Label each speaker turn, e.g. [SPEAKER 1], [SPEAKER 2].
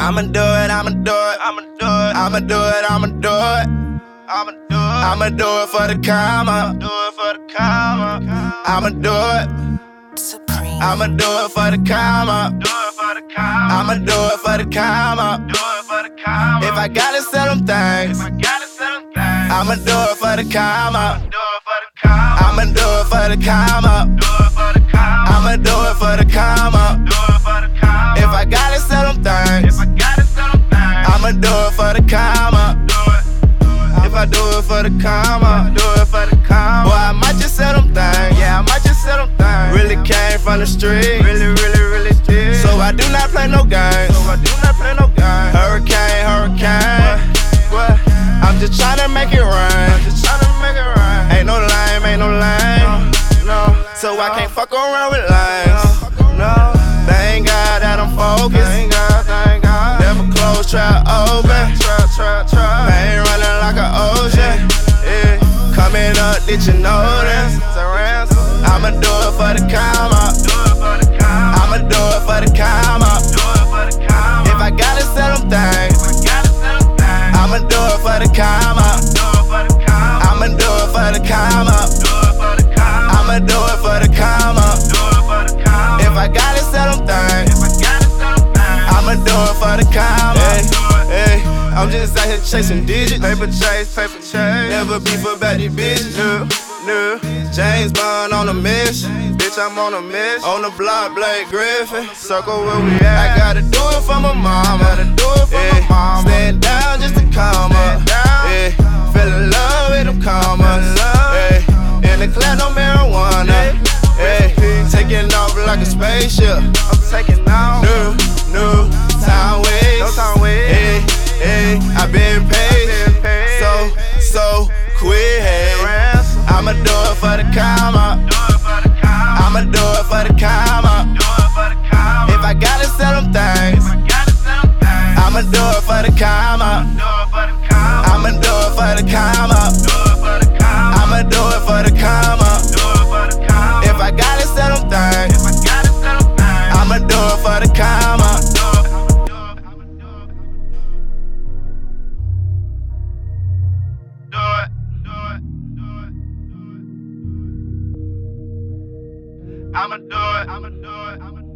[SPEAKER 1] I'ma do it, I'ma do it, I'ma do it, I'ma do it, I'ma do it. I'ma do it. I'ma do it for the karma. Do it for the karma. I'ma do it. Supreme. I'ma do it for the karma. Do it for the karma. I'ma do it for the karma. Do it for the karma. If I gotta sell them things, if I gotta sell them things, I'ma do it for the karma. Do it for the karma. I'ma do it for the karma. Do it for the karma. I'ma do it for the karma. The karma. If I do it for the karma, do it for the karma. Boy, I might just sell them things. Yeah, I might just sell them things. Really came from the street. Really, really, really did. So I do not play no games. So I do not play no games. Hurricane, hurricane. What? I'm just trying to make it rain. I'm just trying to make it rain. Ain't no lame, ain't no lame. No. So I can't fuck around with lames. No. Thank God that I'm focused. For the karma. Do it for the karma. I'ma do it for the karma. Do it for the karma. I'ma do it for the karma. Do it for the karma. If I gotta sell them things, I gotta sell them things, I'ma do it for the karma. Hey, hey, I'm just out here chasing digits. Paper chase, paper chase. Never be for bad these bitches. No, no. James Bond on a mission. Bitch, I'm on a mission. On the block, Blake Griffin. Circle where we at. I gotta do it for my mom. like a spaceship. I'm taking off. I'ma do it, I'ma do it, I'ma do it.